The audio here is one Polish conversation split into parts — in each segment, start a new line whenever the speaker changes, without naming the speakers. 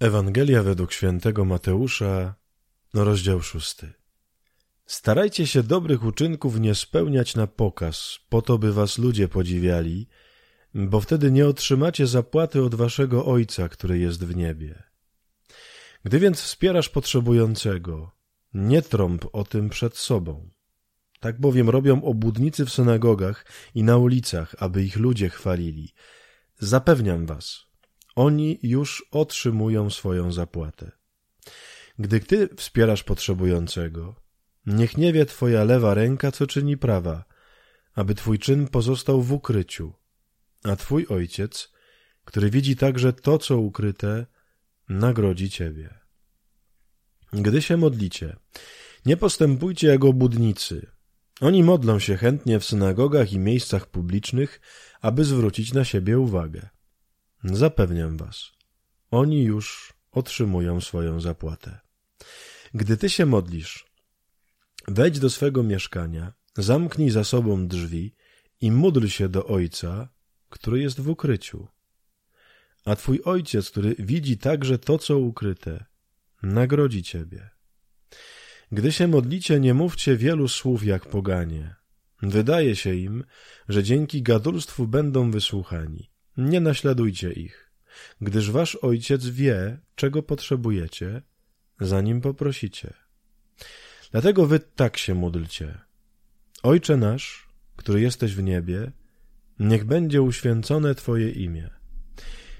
Ewangelia według świętego Mateusza, no rozdział szósty. Starajcie się dobrych uczynków nie spełniać na pokaz, po to by was ludzie podziwiali, bo wtedy nie otrzymacie zapłaty od waszego Ojca, który jest w niebie. Gdy więc wspierasz potrzebującego, nie trąb o tym przed sobą. Tak bowiem robią obłudnicy w synagogach i na ulicach, aby ich ludzie chwalili. Zapewniam was, oni już otrzymują swoją zapłatę. Gdy ty wspierasz potrzebującego, niech nie wie twoja lewa ręka, co czyni prawa, aby twój czyn pozostał w ukryciu, a twój ojciec, który widzi także to, co ukryte, nagrodzi ciebie. Gdy się modlicie, nie postępujcie jak obudnicy. Oni modlą się chętnie w synagogach i miejscach publicznych, aby zwrócić na siebie uwagę. Zapewniam was, oni już otrzymują swoją zapłatę. Gdy ty się modlisz, wejdź do swego mieszkania, zamknij za sobą drzwi i módl się do Ojca, który jest w ukryciu. A twój Ojciec, który widzi także to, co ukryte, nagrodzi ciebie. Gdy się modlicie, nie mówcie wielu słów jak poganie. Wydaje się im, że dzięki gadulstwu będą wysłuchani. Nie naśladujcie ich, gdyż wasz ojciec wie, czego potrzebujecie, zanim poprosicie. Dlatego wy tak się módlcie. Ojcze nasz, który jesteś w niebie, niech będzie uświęcone Twoje imię.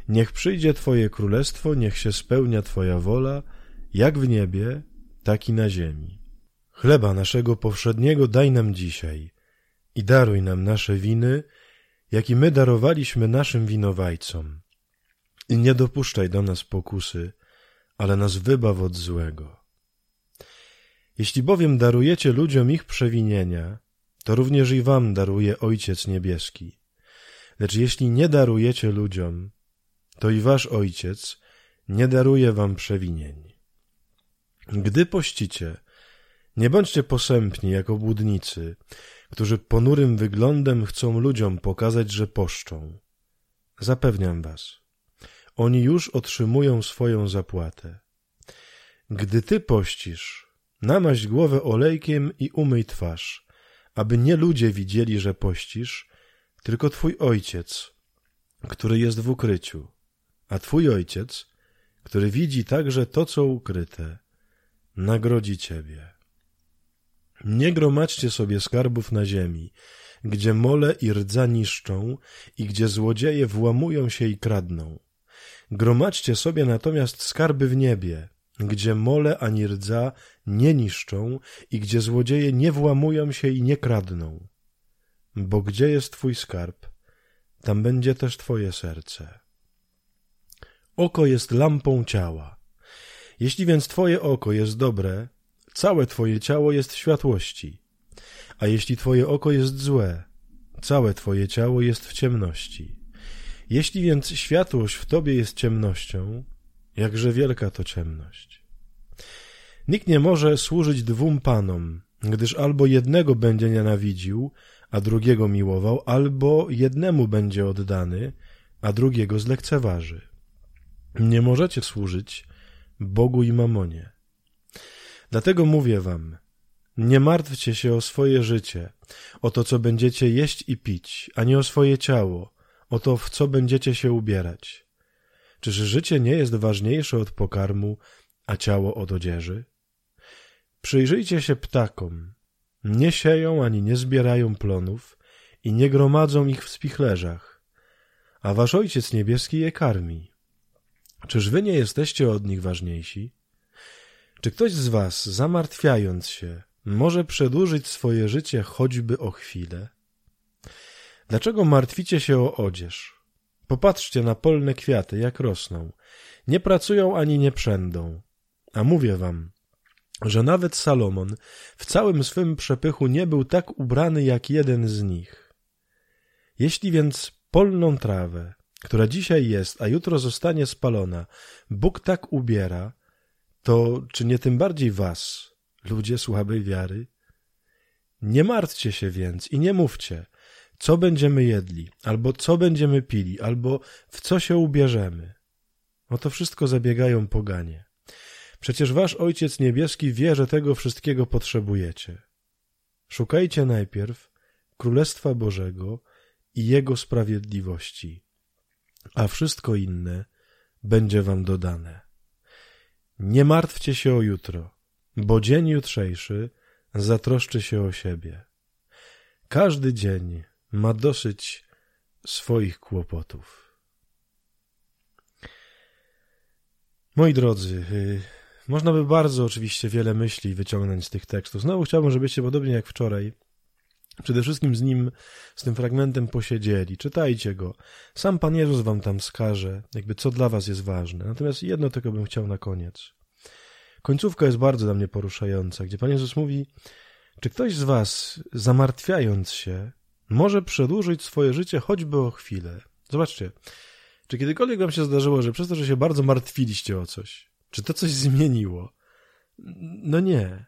Niech przyjdzie Twoje królestwo, niech się spełnia Twoja wola, jak w niebie, tak i na ziemi. Chleba naszego powszedniego daj nam dzisiaj i daruj nam nasze winy, jaki my darowaliśmy naszym winowajcom. I nie dopuszczaj do nas pokusy, ale nas wybaw od złego. Jeśli bowiem darujecie ludziom ich przewinienia, to również i wam daruje Ojciec Niebieski. Lecz jeśli nie darujecie ludziom, to i wasz Ojciec nie daruje wam przewinień. Gdy pościcie, nie bądźcie posępni jak obłudnicy, którzy ponurym wyglądem chcą ludziom pokazać, że poszczą. Zapewniam was, oni już otrzymują swoją zapłatę. Gdy ty pościsz, namaść głowę olejkiem i umyj twarz, aby nie ludzie widzieli, że pościsz, tylko twój ojciec, który jest w ukryciu, a twój ojciec, który widzi także to, co ukryte, nagrodzi ciebie. Nie gromadźcie sobie skarbów na ziemi, gdzie mole i rdza niszczą i gdzie złodzieje włamują się i kradną. Gromadźcie sobie natomiast skarby w niebie, gdzie mole ani rdza nie niszczą i gdzie złodzieje nie włamują się i nie kradną. Bo gdzie jest twój skarb, tam będzie też twoje serce. Oko jest lampą ciała. Jeśli więc twoje oko jest dobre, całe twoje ciało jest w światłości. A jeśli twoje oko jest złe, całe twoje ciało jest w ciemności. Jeśli więc światłość w tobie jest ciemnością, jakże wielka to ciemność. Nikt nie może służyć dwóm panom, gdyż albo jednego będzie nienawidził, a drugiego miłował, albo jednemu będzie oddany, a drugiego zlekceważy. Nie możecie służyć Bogu i mamonie. Dlatego mówię wam, nie martwcie się o swoje życie, o to, co będziecie jeść i pić, ani o swoje ciało, o to, w co będziecie się ubierać. Czyż życie nie jest ważniejsze od pokarmu, a ciało od odzieży? Przyjrzyjcie się ptakom. Nie sieją ani nie zbierają plonów i nie gromadzą ich w spichlerzach, a wasz Ojciec Niebieski je karmi. Czyż wy nie jesteście od nich ważniejsi? Czy ktoś z was, zamartwiając się, może przedłużyć swoje życie choćby o chwilę? Dlaczego martwicie się o odzież? Popatrzcie na polne kwiaty, jak rosną. Nie pracują ani nie przędą. A mówię wam, że nawet Salomon w całym swym przepychu nie był tak ubrany jak jeden z nich. Jeśli więc polną trawę, która dzisiaj jest, a jutro zostanie spalona, Bóg tak ubiera, to czy nie tym bardziej was, ludzie słabej wiary? Nie martwcie się więc i nie mówcie, co będziemy jedli, albo co będziemy pili, albo w co się ubierzemy. O to wszystko zabiegają poganie. Przecież wasz Ojciec Niebieski wie, że tego wszystkiego potrzebujecie. Szukajcie najpierw Królestwa Bożego i Jego sprawiedliwości, a wszystko inne będzie wam dodane. Nie martwcie się o jutro, bo dzień jutrzejszy zatroszczy się o siebie. Każdy dzień ma dosyć swoich kłopotów. Moi drodzy, y, można by bardzo oczywiście wiele myśli wyciągnąć z tych tekstów. Znowu chciałbym, żebyście podobnie jak wczoraj przede wszystkim z nim, z tym fragmentem posiedzieli. Czytajcie go. Sam Pan Jezus wam tam wskaże, jakby co dla was jest ważne. Natomiast jedno tylko bym chciał na koniec. Końcówka jest bardzo dla mnie poruszająca, gdzie Pan Jezus mówi, czy ktoś z was, zamartwiając się, może przedłużyć swoje życie choćby o chwilę? Zobaczcie, czy kiedykolwiek wam się zdarzyło, że przez to, że się bardzo martwiliście o coś, czy to coś zmieniło? No nie.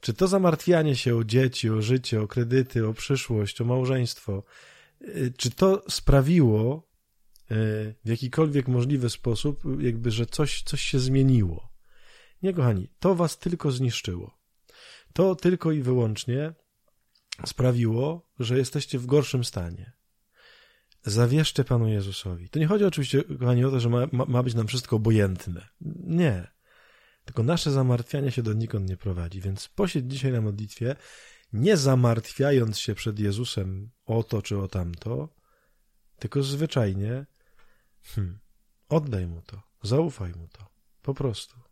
Czy to zamartwianie się o dzieci, o życie, o kredyty, o przyszłość, o małżeństwo, y, czy to sprawiło y, w jakikolwiek możliwy sposób, jakby, że coś, coś się zmieniło? Nie, kochani, to was tylko zniszczyło. To tylko i wyłącznie sprawiło, że jesteście w gorszym stanie. Zawierzcie Panu Jezusowi. To nie chodzi oczywiście, kochani, o to, że ma, ma, ma być nam wszystko obojętne. Nie. Tylko nasze zamartwianie się donikąd nie prowadzi. Więc posiedź dzisiaj na modlitwie, nie zamartwiając się przed Jezusem o to czy o tamto, tylko zwyczajnie hmm, oddaj Mu to, zaufaj Mu to. Po prostu.